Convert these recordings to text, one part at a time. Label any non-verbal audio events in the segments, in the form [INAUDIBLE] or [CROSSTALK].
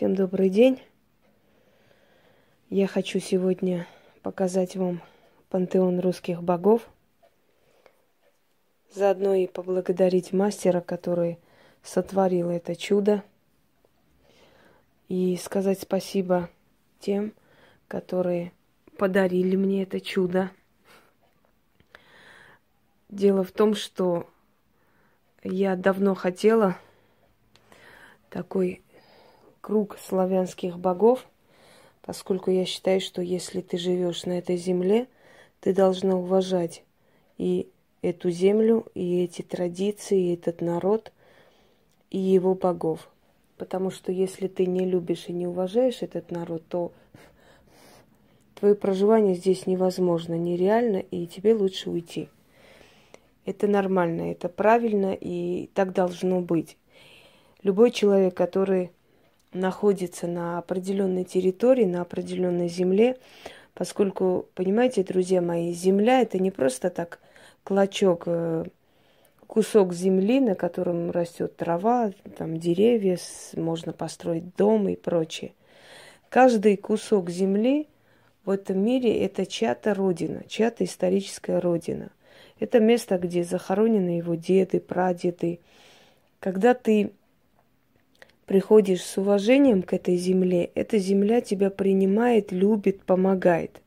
Всем добрый день. Я хочу сегодня показать вам пантеон русских богов. Заодно и поблагодарить мастера, который сотворил это чудо. И сказать спасибо тем, которые подарили мне это чудо. Дело в том, что я давно хотела такой круг славянских богов, поскольку я считаю, что если ты живешь на этой земле, ты должна уважать и эту землю, и эти традиции, и этот народ, и его богов. Потому что если ты не любишь и не уважаешь этот народ, то твое проживание здесь невозможно, нереально, и тебе лучше уйти. Это нормально, это правильно, и так должно быть. Любой человек, который находится на определенной территории, на определенной земле, поскольку, понимаете, друзья мои, земля это не просто так клочок, э, кусок земли, на котором растет трава, там деревья, можно построить дом и прочее. Каждый кусок земли в этом мире это чья-то родина, чья-то историческая родина. Это место, где захоронены его деды, прадеды. Когда ты приходишь с уважением к этой земле, эта земля тебя принимает, любит, помогает.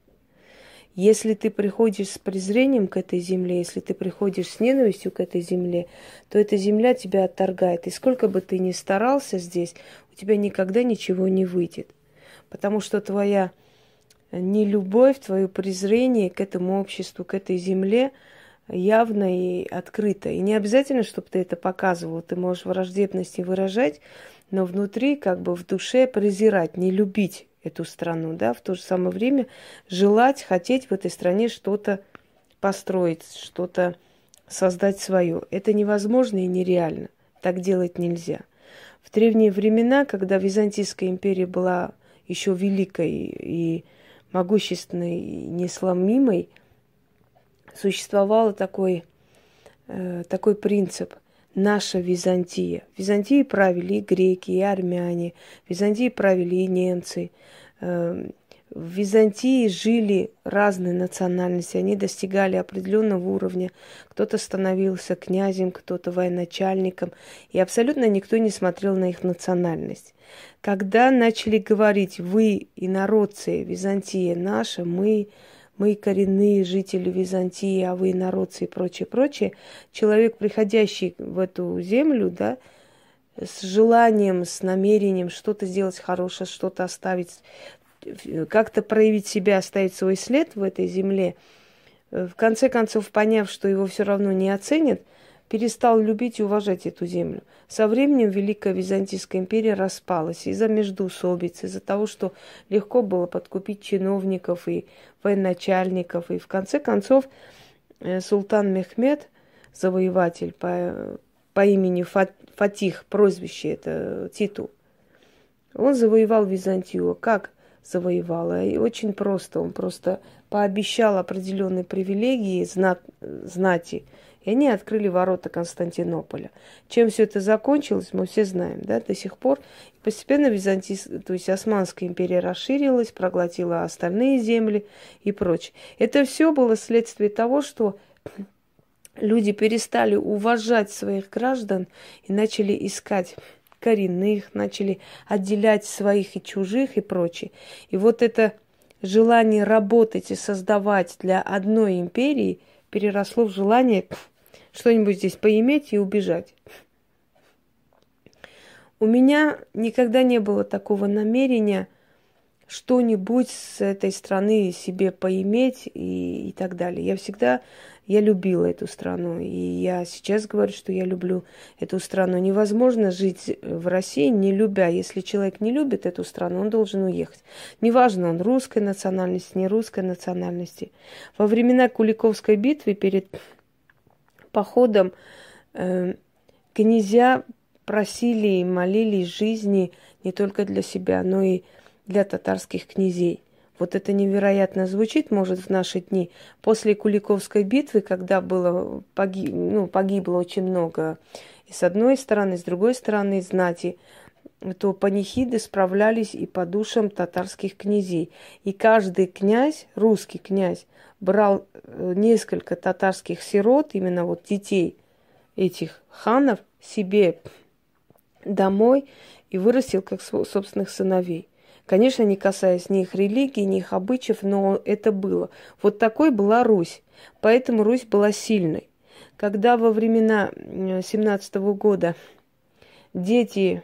Если ты приходишь с презрением к этой земле, если ты приходишь с ненавистью к этой земле, то эта земля тебя отторгает. И сколько бы ты ни старался здесь, у тебя никогда ничего не выйдет. Потому что твоя нелюбовь, твое презрение к этому обществу, к этой земле явно и открыто. И не обязательно, чтобы ты это показывал. Ты можешь враждебность не выражать, но внутри, как бы в душе презирать, не любить эту страну, да, в то же самое время желать, хотеть в этой стране что-то построить, что-то создать свое. Это невозможно и нереально. Так делать нельзя. В древние времена, когда Византийская империя была еще великой и могущественной, и несломимой, существовал такой, э, такой принцип наша Византия. Византии правили и греки, и армяне, Византии правили и немцы. Эм, в Византии жили разные национальности, они достигали определенного уровня. Кто-то становился князем, кто-то военачальником, и абсолютно никто не смотрел на их национальность. Когда начали говорить «вы, инородцы, Византия наша, мы мы коренные жители Византии, а вы народцы и прочее, прочее, человек, приходящий в эту землю, да, с желанием, с намерением что-то сделать хорошее, что-то оставить, как-то проявить себя, оставить свой след в этой земле, в конце концов, поняв, что его все равно не оценят, перестал любить и уважать эту землю. Со временем Великая Византийская империя распалась из-за междоусобиц, из-за того, что легко было подкупить чиновников и военачальников. И в конце концов э, султан Мехмед, завоеватель по, по имени Фатих, прозвище это титул, он завоевал Византию. Как завоевал? И очень просто. Он просто пообещал определенные привилегии знат, знати и они открыли ворота Константинополя. Чем все это закончилось, мы все знаем, да, до сих пор. Постепенно Византийс, то есть Османская империя расширилась, проглотила остальные земли и прочее. Это все было следствие того, что люди перестали уважать своих граждан и начали искать коренных, начали отделять своих и чужих и прочее. И вот это желание работать и создавать для одной империи переросло в желание что-нибудь здесь поиметь и убежать. У меня никогда не было такого намерения что-нибудь с этой страны себе поиметь и, и так далее. Я всегда, я любила эту страну, и я сейчас говорю, что я люблю эту страну. Невозможно жить в России, не любя. Если человек не любит эту страну, он должен уехать. Неважно, он русской национальности, не русской национальности. Во времена Куликовской битвы перед походом э, князья просили и молились жизни не только для себя, но и для татарских князей. Вот это невероятно звучит, может, в наши дни. После Куликовской битвы, когда было, погиб, ну, погибло очень много и с одной стороны, и с другой стороны знати, то панихиды справлялись и по душам татарских князей. И каждый князь, русский князь, брал э, несколько татарских сирот, именно вот детей этих ханов, себе домой и вырастил как собственных сыновей. Конечно, не касаясь ни их религии, ни их обычаев, но это было. Вот такой была Русь. Поэтому Русь была сильной. Когда во времена 17 года дети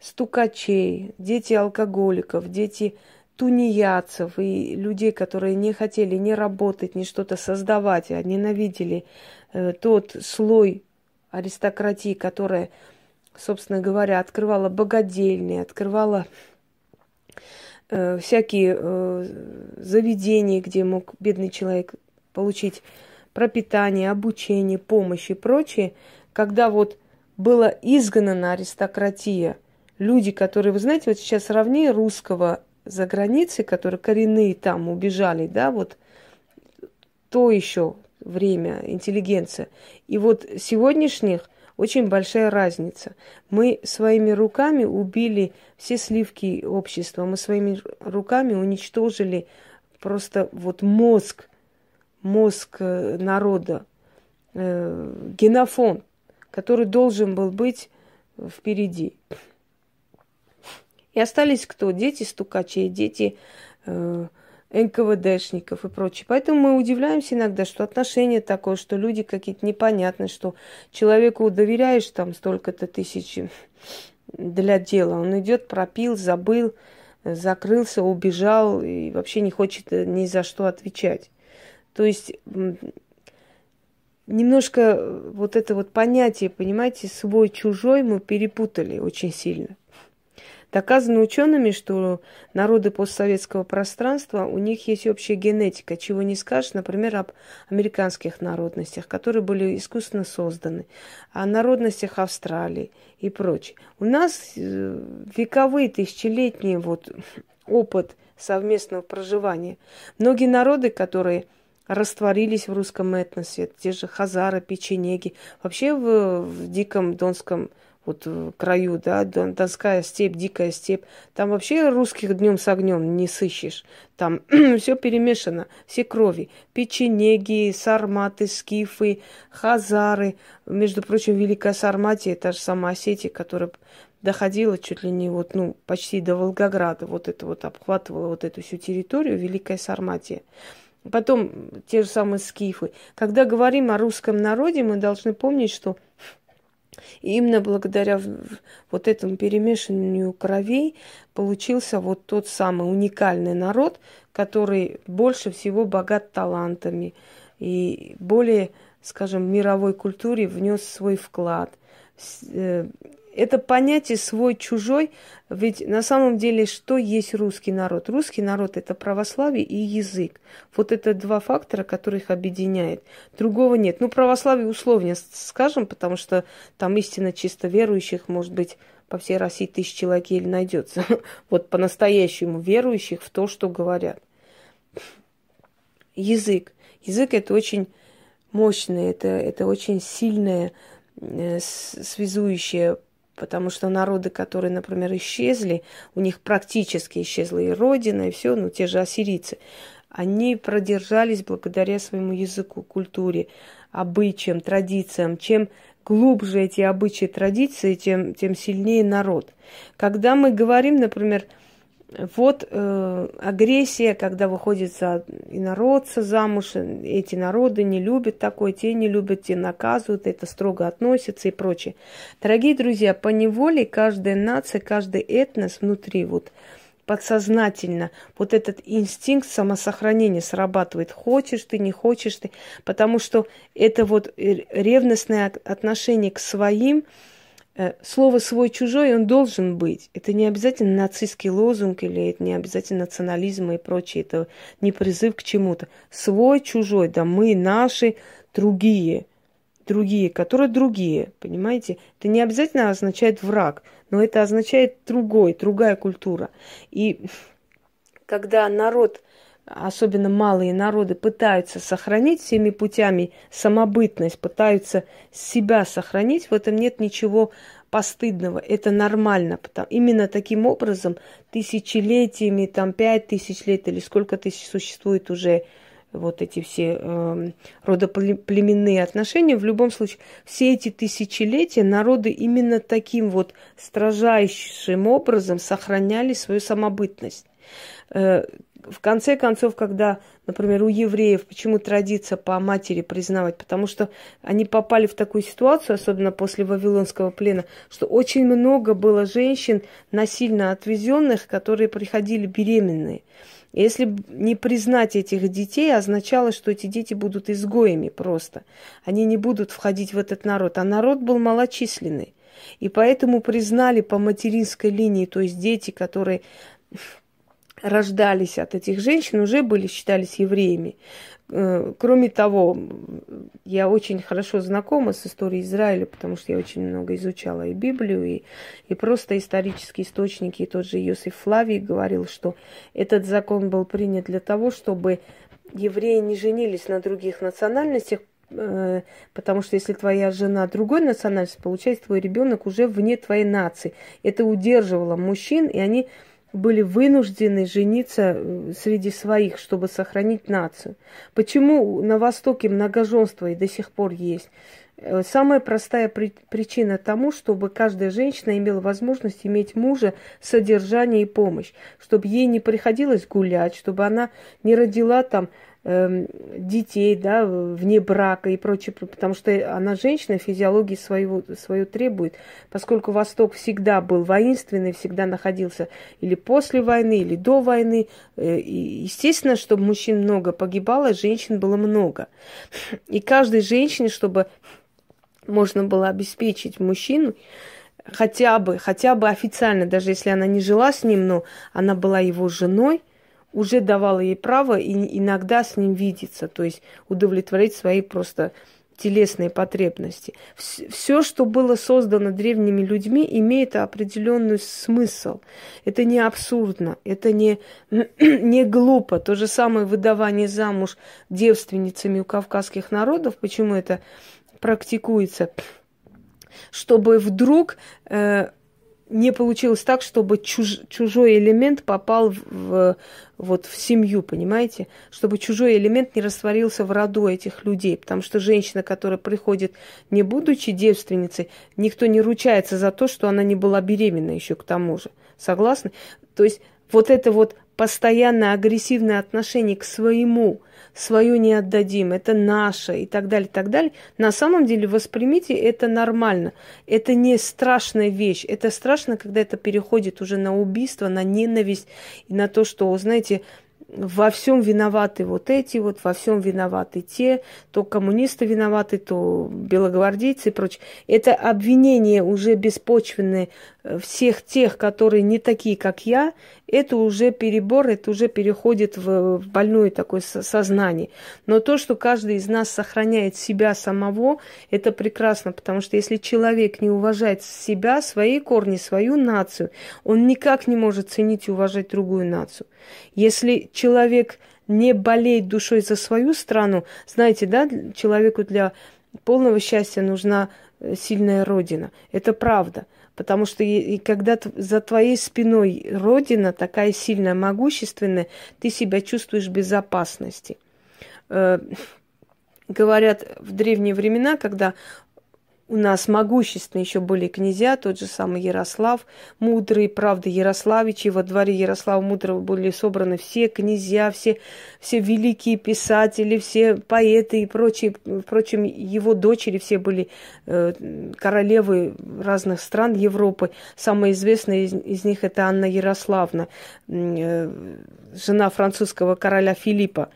стукачей, дети алкоголиков, дети тунеядцев и людей, которые не хотели ни работать, ни что-то создавать, а ненавидели э, тот слой аристократии, которая, собственно говоря, открывала богадельни, открывала э, всякие э, заведения, где мог бедный человек получить пропитание, обучение, помощь и прочее, когда вот была изгнана аристократия, люди, которые, вы знаете, вот сейчас сравни русского за границей, которые коренные там убежали, да, вот то еще время, интеллигенция. И вот сегодняшних очень большая разница. Мы своими руками убили все сливки общества, мы своими руками уничтожили просто вот мозг, мозг э, народа, э, генофон, который должен был быть впереди. И остались кто? Дети стукачей, дети э, НКВДшников и прочее. Поэтому мы удивляемся иногда, что отношение такое, что люди какие-то непонятные, что человеку доверяешь там столько-то тысяч для дела. Он идет, пропил, забыл, закрылся, убежал и вообще не хочет ни за что отвечать. То есть немножко вот это вот понятие, понимаете, свой-чужой мы перепутали очень сильно. Доказано учеными, что народы постсоветского пространства, у них есть общая генетика, чего не скажешь, например, об американских народностях, которые были искусственно созданы, о народностях Австралии и прочее. У нас э, вековые, тысячелетний вот опыт совместного проживания. Многие народы, которые растворились в русском этносе, те же хазары, печенеги, вообще в, в диком донском вот в краю, да, Донская степь, дикая степь. Там вообще русских днем с огнем не сыщешь. Там [CLEARS THROAT] все перемешано, все крови. Печенеги, сарматы, скифы, хазары. Между прочим, Великая Сарматия, та же самая Осетия, которая доходила чуть ли не вот, ну, почти до Волгограда. Вот это вот обхватывала вот эту всю территорию, Великая Сарматия. Потом те же самые скифы. Когда говорим о русском народе, мы должны помнить, что и именно благодаря вот этому перемешиванию кровей получился вот тот самый уникальный народ, который больше всего богат талантами и более, скажем, мировой культуре внес свой вклад. Это понятие свой-чужой, ведь на самом деле что есть русский народ? Русский народ – это православие и язык. Вот это два фактора, которые их объединяет. Другого нет. Ну, православие условно скажем, потому что там истинно чисто верующих, может быть, по всей России тысяч человек еле найдется. [LAUGHS] Вот по-настоящему верующих в то, что говорят. Язык. Язык – это очень мощное, это, это очень сильное, э, связующее Потому что народы, которые, например, исчезли, у них практически исчезла и родина, и все, ну, те же ассирийцы, они продержались благодаря своему языку, культуре, обычаям, традициям. Чем глубже эти обычаи, традиции, тем, тем сильнее народ. Когда мы говорим, например, вот э, агрессия, когда выходит за инородца замуж, эти народы не любят такое, те не любят, те наказывают, это строго относятся и прочее. Дорогие друзья, по неволе каждая нация, каждый этнос внутри вот подсознательно вот этот инстинкт самосохранения срабатывает. Хочешь ты, не хочешь ты, потому что это вот ревностное отношение к своим, слово свой-чужой, он должен быть. Это не обязательно нацистский лозунг или это не обязательно национализм и прочее. Это не призыв к чему-то. Свой-чужой, да мы, наши, другие. Другие, которые другие, понимаете? Это не обязательно означает враг, но это означает другой, другая культура. И когда народ особенно малые народы, пытаются сохранить всеми путями самобытность, пытаются себя сохранить, в этом нет ничего постыдного. Это нормально. Потому, именно таким образом тысячелетиями, там пять тысяч лет или сколько тысяч существует уже вот эти все э, родоплеменные отношения, в любом случае, все эти тысячелетия народы именно таким вот строжайшим образом сохраняли свою самобытность. Э, в конце концов, когда, например, у евреев, почему традиция по матери признавать? Потому что они попали в такую ситуацию, особенно после Вавилонского плена, что очень много было женщин насильно отвезенных, которые приходили беременные. Если не признать этих детей, означало, что эти дети будут изгоями просто. Они не будут входить в этот народ. А народ был малочисленный. И поэтому признали по материнской линии, то есть дети, которые рождались от этих женщин, уже были, считались евреями. Э, кроме того, я очень хорошо знакома с историей Израиля, потому что я очень много изучала и Библию, и, и просто исторические источники. И тот же Иосиф Флавий говорил, что этот закон был принят для того, чтобы евреи не женились на других национальностях, э, потому что если твоя жена другой национальности, получается, твой ребенок уже вне твоей нации. Это удерживало мужчин, и они были вынуждены жениться э, среди своих, чтобы сохранить нацию. Почему на Востоке многоженство и до сих пор есть? Э, самая простая при, причина тому, чтобы каждая женщина имела возможность иметь мужа, содержание и помощь, чтобы ей не приходилось гулять, чтобы она не родила там детей, да, вне брака и прочее, потому что она женщина, физиологии своего, свою требует, поскольку Восток всегда был воинственный, всегда находился или после войны, или до войны. Э, естественно, чтобы мужчин много погибало, женщин было много. И каждой женщине, чтобы можно было обеспечить мужчину, хотя бы, хотя бы официально, даже если она не жила с ним, но она была его женой – уже давала ей право и иногда с ним видеться, то есть удовлетворить свои просто телесные потребности. Все, что было создано древними людьми, имеет определенный смысл. Это не абсурдно, это не, [CLEARS THROAT] не глупо. То же самое выдавание замуж девственницами у кавказских народов. Почему это практикуется? Чтобы вдруг э, не получилось так, чтобы чуж, чужой элемент попал в, в, вот, в семью, понимаете? Чтобы чужой элемент не растворился в роду этих людей. Потому что женщина, которая приходит, не будучи девственницей, никто не ручается за то, что она не была беременна еще к тому же. Согласны? То есть вот это вот постоянное агрессивное отношение к своему свое не отдадим, это наше и так далее, и так далее. На самом деле воспримите это нормально. Это не страшная вещь. Это страшно, когда это переходит уже на убийство, на ненависть и на то, что, знаете, во всем виноваты вот эти вот, во всем виноваты те, то коммунисты виноваты, то белогвардейцы и прочее. Это обвинение уже беспочвенное э, всех тех, которые не такие, как я, это уже перебор, это уже переходит в больное такое сознание. Но то, что каждый из нас сохраняет себя самого, это прекрасно, потому что если человек не уважает себя, свои корни, свою нацию, он никак не может ценить и уважать другую нацию. Если человек не болеет душой за свою страну, знаете, да, человеку для полного счастья нужна э, сильная родина. Это правда. Потому что и, когда за твоей спиной родина такая сильная, могущественная, ты себя чувствуешь в безопасности. Э, говорят, в древние времена, когда у нас могущественные еще были князья, тот же самый Ярослав Мудрый, правда, Ярославичи, во дворе Ярослава Мудрого были собраны все князья, все, все великие писатели, все поэты и прочие, впрочем, его дочери все были э, королевы разных стран Европы. Самая известная из, из них это Анна Ярославна, э, жена французского короля Филиппа.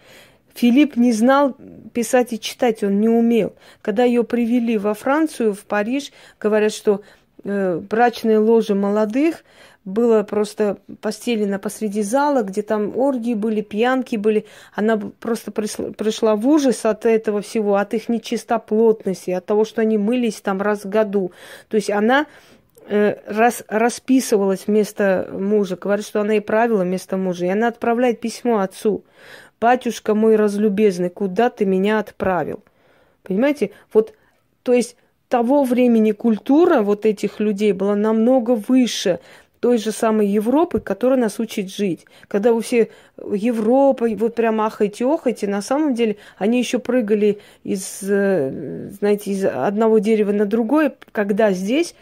Филипп не знал писать и читать, он не умел. Когда ее привели во Францию, в Париж, говорят, что э, брачные ложи молодых было просто постелено посреди зала, где там оргии были, пьянки были. Она просто пришла, пришла в ужас от этого всего, от их нечистоплотности, от того, что они мылись там раз в году. То есть она э, рас, расписывалась вместо мужа, говорит, что она и правила вместо мужа. И она отправляет письмо отцу. «Батюшка мой разлюбезный, куда ты меня отправил?» Понимаете? Вот, то есть того времени культура вот этих людей была намного выше той же самой Европы, которая нас учит жить. Когда вы все Европа, вот прям ахайте, охайте, на самом деле они еще прыгали из, э, знаете, из одного дерева на другое, когда здесь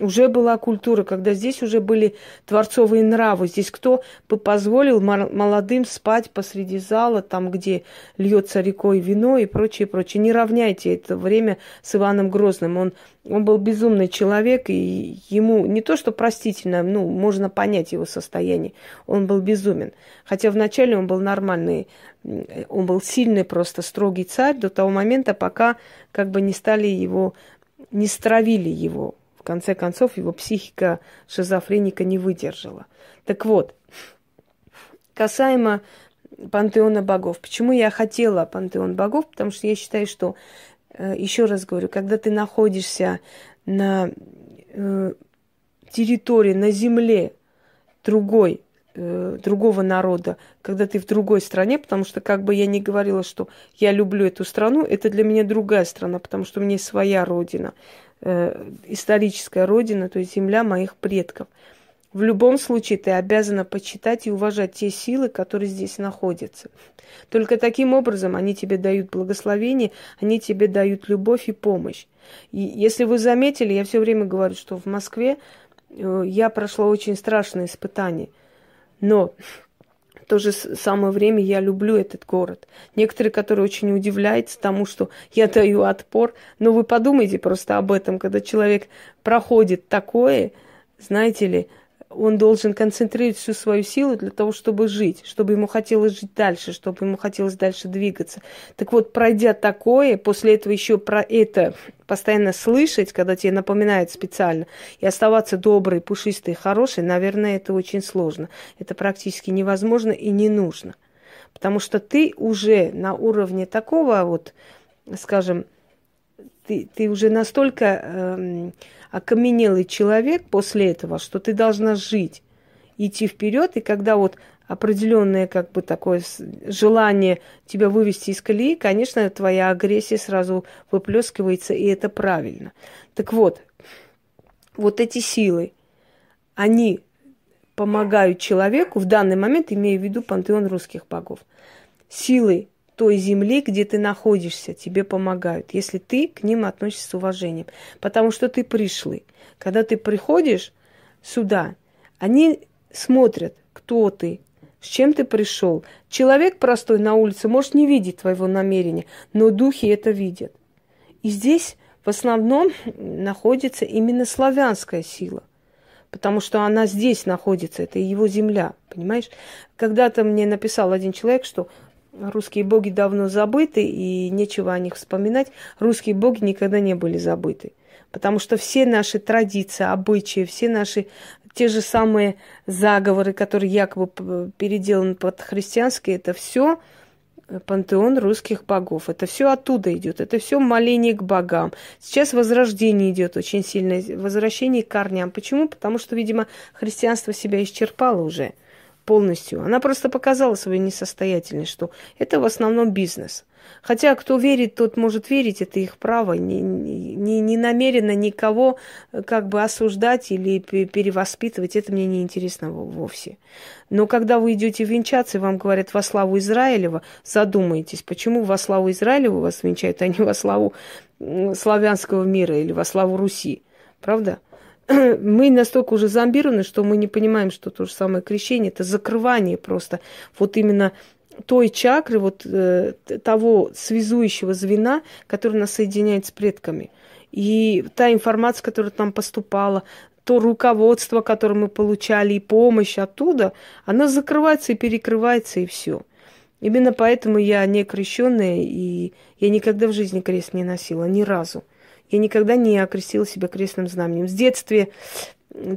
уже была культура, когда здесь уже были творцовые нравы. Здесь кто бы позволил молодым спать посреди зала, там, где льется рекой вино и прочее, прочее. Не равняйте это время с Иваном Грозным. Он, он был безумный человек, и ему не то, что простительно, ну, можно понять его состояние. Он был безумен. Хотя вначале он был нормальный, он был сильный, просто строгий царь до того момента, пока как бы не стали его, не стравили его. В конце концов, его психика шизофреника не выдержала. Так вот, касаемо пантеона богов. Почему я хотела пантеон богов? Потому что я считаю, что, еще раз говорю, когда ты находишься на э, территории, на земле другой э, другого народа, когда ты в другой стране, потому что как бы я ни говорила, что я люблю эту страну, это для меня другая страна, потому что у меня своя родина, э, историческая родина, то есть земля моих предков. В любом случае ты обязана почитать и уважать те силы, которые здесь находятся. Только таким образом они тебе дают благословение, они тебе дают любовь и помощь. И если вы заметили, я все время говорю, что в Москве э, я прошла очень страшное испытание – но в то же самое время я люблю этот город. Некоторые, которые очень удивляются тому, что я даю отпор. Но вы подумайте просто об этом, когда человек проходит такое, знаете ли, он должен концентрировать всю свою силу для того, чтобы жить, чтобы ему хотелось жить дальше, чтобы ему хотелось дальше двигаться. Так вот, пройдя такое, после этого еще про это постоянно слышать, когда тебе напоминают специально, и оставаться доброй, пушистой, хорошей, наверное, это очень сложно. Это практически невозможно и не нужно. Потому что ты уже на уровне такого вот, скажем, ты, ты уже настолько э, окаменелый человек после этого, что ты должна жить, идти вперед, и когда вот определенное как бы такое желание тебя вывести из колеи, конечно, твоя агрессия сразу выплескивается, и это правильно. Так вот, вот эти силы, они помогают человеку, в данный момент имею в виду пантеон русских богов, силы той земли, где ты находишься, тебе помогают, если ты к ним относишься с уважением. Потому что ты пришлый. Когда ты приходишь сюда, они смотрят, кто ты, с чем ты пришел. Человек простой на улице может не видеть твоего намерения, но духи это видят. И здесь в основном находится именно славянская сила – потому что она здесь находится, это его земля, понимаешь? Когда-то мне написал один человек, что Русские боги давно забыты, и нечего о них вспоминать. Русские боги никогда не были забыты. Потому что все наши традиции, обычаи, все наши те же самые заговоры, которые якобы переделаны под христианские, это все пантеон русских богов. Это все оттуда идет. Это все моление к богам. Сейчас возрождение идет очень сильное, возвращение к корням. Почему? Потому что, видимо, христианство себя исчерпало уже полностью. Она просто показала свою несостоятельность, что это в основном бизнес. Хотя кто верит, тот может верить, это их право. Не, не, не намеренно никого э, как бы осуждать или перевоспитывать, это мне не интересно вовсе. Но когда вы идете венчаться, и вам говорят во славу Израилева, задумайтесь, почему во славу Израилева вас венчают, а не во славу славянского мира или во славу Руси. Правда? [CLEARS THROAT] мы настолько уже зомбированы, что мы не понимаем, что то же самое крещение, это закрывание просто вот именно той чакры, вот э, того связующего звена, который нас соединяет с предками. И та информация, которая там поступала, то руководство, которое мы получали, и помощь оттуда, она закрывается и перекрывается, и все. Именно поэтому я не крещенная, и я никогда в жизни крест не носила, ни разу. Я никогда не окрестила себя крестным знаменем. С детстве,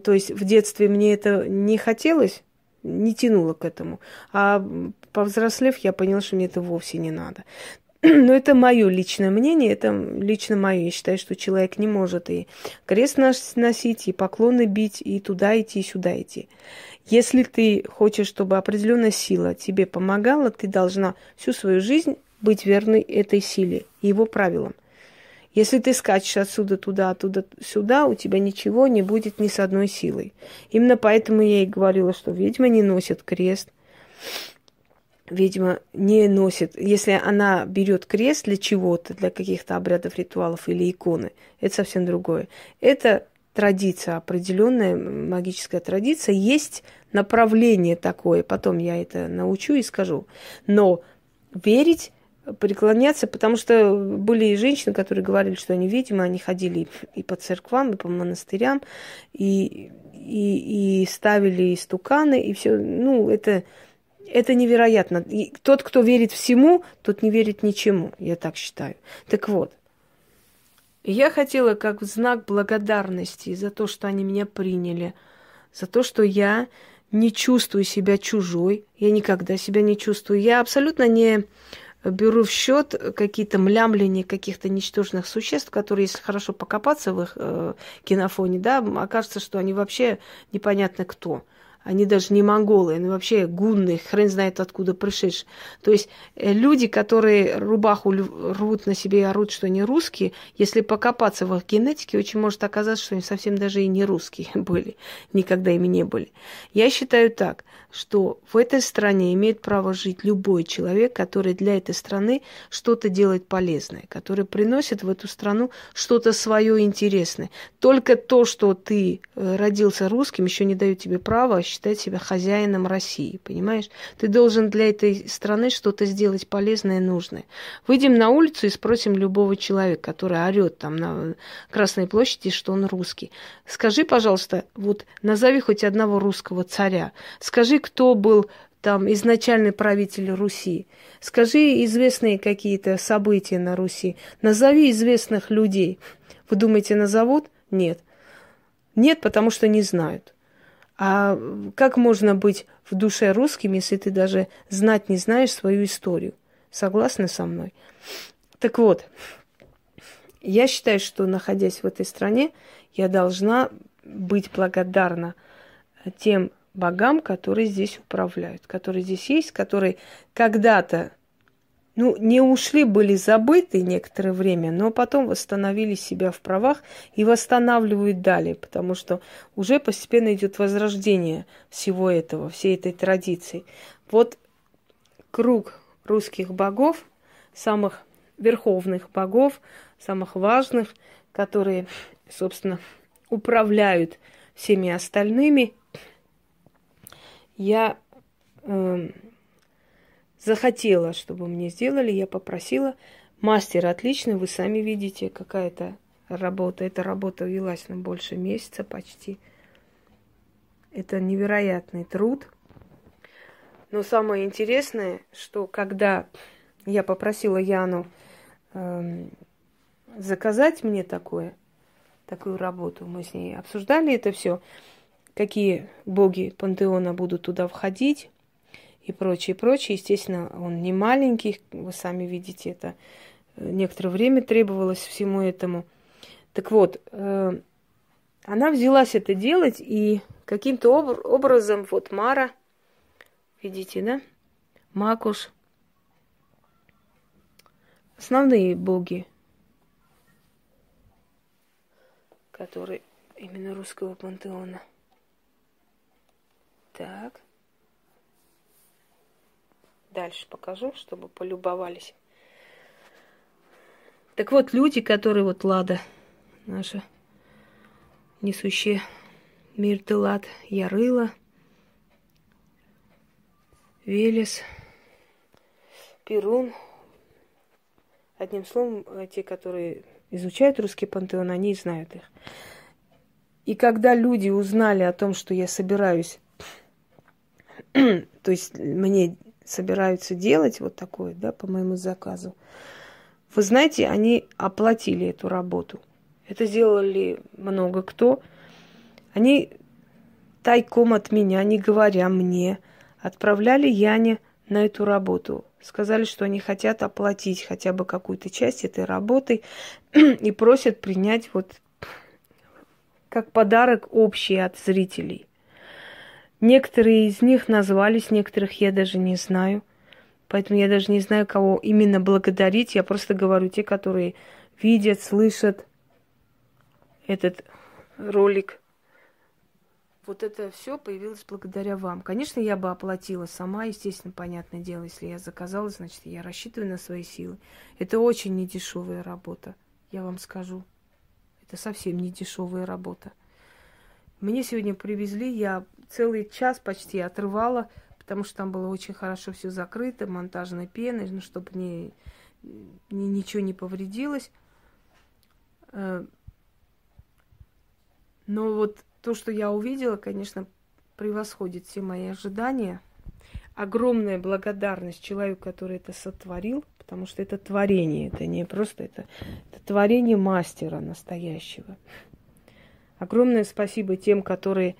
то есть в детстве мне это не хотелось, не тянуло к этому. А повзрослев, я поняла, что мне это вовсе не надо. [CLEARS THROAT] Но это мое личное мнение, это лично мое. Я считаю, что человек не может и крест носить, и поклоны бить, и туда идти, и сюда идти. Если ты хочешь, чтобы определенная сила тебе помогала, ты должна всю свою жизнь быть верной этой силе, его правилам. Если ты скачешь отсюда туда, оттуда сюда, у тебя ничего не будет ни с одной силой. Именно поэтому я и говорила, что ведьма не носит крест. Ведьма не носит, если она берет крест для чего-то, для каких-то обрядов, ритуалов или иконы, это совсем другое. Это традиция, определенная магическая традиция, есть направление такое, потом я это научу и скажу. Но верить преклоняться, потому что были и женщины, которые говорили, что они, видимо, они ходили и по церквам, и по монастырям, и, и, и ставили истуканы, и все. Ну, это, это невероятно. И тот, кто верит всему, тот не верит ничему, я так считаю. Так вот, я хотела как знак благодарности за то, что они меня приняли, за то, что я не чувствую себя чужой, я никогда себя не чувствую. Я абсолютно не беру в счет какие-то млямления каких-то ничтожных существ, которые, если хорошо покопаться в их э, кинофоне, да, окажется, что они вообще непонятно кто. Они даже не монголы, они вообще гунны, хрен знает откуда пришедшие. То есть э, люди, которые рубаху рвут на себе и орут, что они русские, если покопаться в их генетике, очень может оказаться, что они совсем даже и не русские [LAUGHS] были, никогда ими не были. Я считаю так, что в этой стране имеет право жить любой человек, который для этой страны что-то делает полезное, который приносит в эту страну что-то свое интересное. Только то, что ты э, родился русским, еще не дает тебе права считать себя хозяином России, понимаешь? Ты должен для этой страны что-то сделать полезное и нужное. Выйдем на улицу и спросим любого человека, который орет там на Красной площади, что он русский. Скажи, пожалуйста, вот назови хоть одного русского царя. Скажи, кто был там изначальный правитель Руси. Скажи известные какие-то события на Руси. Назови известных людей. Вы думаете, назовут? Нет. Нет, потому что не знают. А как можно быть в душе русским, если ты даже знать не знаешь свою историю? Согласны со мной? Так вот, я считаю, что находясь в этой стране, я должна быть благодарна тем богам, которые здесь управляют, которые здесь есть, которые когда-то ну, не ушли, были забыты некоторое время, но потом восстановили себя в правах и восстанавливают далее, потому что уже постепенно идет возрождение всего этого, всей этой традиции. Вот круг русских богов, самых верховных богов, самых важных, которые, собственно, управляют всеми остальными, я э, захотела, чтобы мне сделали, я попросила. Мастер отличный, вы сами видите, какая-то работа. Эта работа велась на больше месяца почти. Это невероятный труд. Но самое интересное, что когда я попросила Яну э, заказать мне такое, такую работу, мы с ней обсуждали это все, какие боги пантеона будут туда входить, и прочее, прочее. Естественно, он не маленький, вы сами видите, это э, некоторое время требовалось всему этому. Так вот, э, она взялась это делать, и каким-то об- образом вот Мара, видите, да, Макуш, основные боги, которые именно русского пантеона. Так дальше покажу, чтобы полюбовались. Так вот, люди, которые вот Лада, наша несущая мир Телат, Ярыла, Велес, Перун. Одним словом, те, которые изучают русский пантеон, они знают их. И когда люди узнали о том, что я собираюсь, [CLEARS THROAT] то есть мне собираются делать вот такое, да, по моему заказу, вы знаете, они оплатили эту работу. Это сделали много кто. Они тайком от меня, не говоря мне, отправляли Яне на эту работу. Сказали, что они хотят оплатить хотя бы какую-то часть этой работы [CLEARS THROAT] и просят принять вот как подарок общий от зрителей. Некоторые из них назвались, некоторых я даже не знаю. Поэтому я даже не знаю, кого именно благодарить. Я просто говорю те, которые видят, слышат этот ролик. Вот это все появилось благодаря вам. Конечно, я бы оплатила сама, естественно, понятное дело, если я заказала, значит, я рассчитываю на свои силы. Это очень недешевая работа, я вам скажу. Это совсем не дешевая работа. Мне сегодня привезли, я целый час почти отрывала, потому что там было очень хорошо все закрыто, монтажной пеной, ну, чтобы не, ни, ничего не повредилось. Э, но вот то, что я увидела, конечно, превосходит все мои ожидания. Огромная благодарность человеку, который это сотворил, потому что это творение, это не просто это, это творение мастера настоящего. Огромное спасибо тем, которые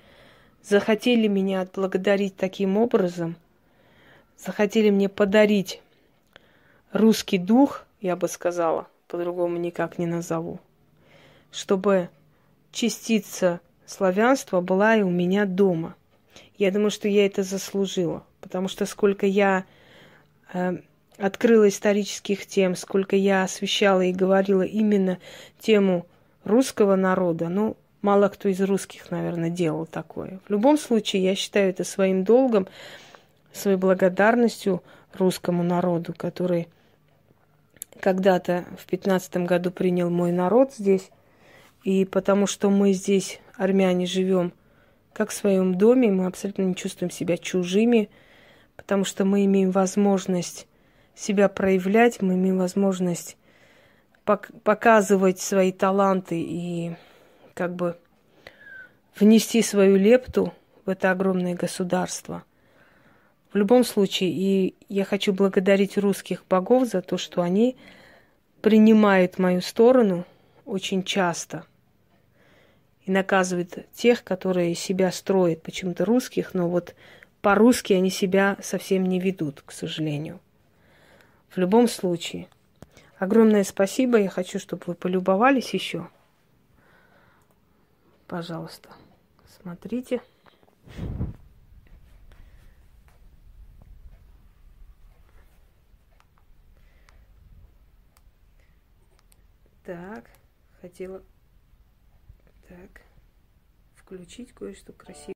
захотели меня отблагодарить таким образом, захотели мне подарить русский дух, я бы сказала, по-другому никак не назову, чтобы частица славянства была и у меня дома. Я думаю, что я это заслужила, потому что сколько я э, открыла исторических тем, сколько я освещала и говорила именно тему русского народа, ну, мало кто из русских, наверное, делал такое. В любом случае, я считаю это своим долгом, своей благодарностью русскому народу, который когда-то в пятнадцатом году принял мой народ здесь, и потому что мы здесь, армяне, живем как в своем доме, мы абсолютно не чувствуем себя чужими, потому что мы имеем возможность себя проявлять, мы имеем возможность пок- показывать свои таланты и как бы внести свою лепту в это огромное государство. В любом случае, и я хочу благодарить русских богов за то, что они принимают мою сторону очень часто и наказывают тех, которые себя строят, почему-то русских, но вот по-русски они себя совсем не ведут, к сожалению. В любом случае, огромное спасибо. Я хочу, чтобы вы полюбовались еще. Пожалуйста, смотрите. Так, хотела так включить кое-что красивое.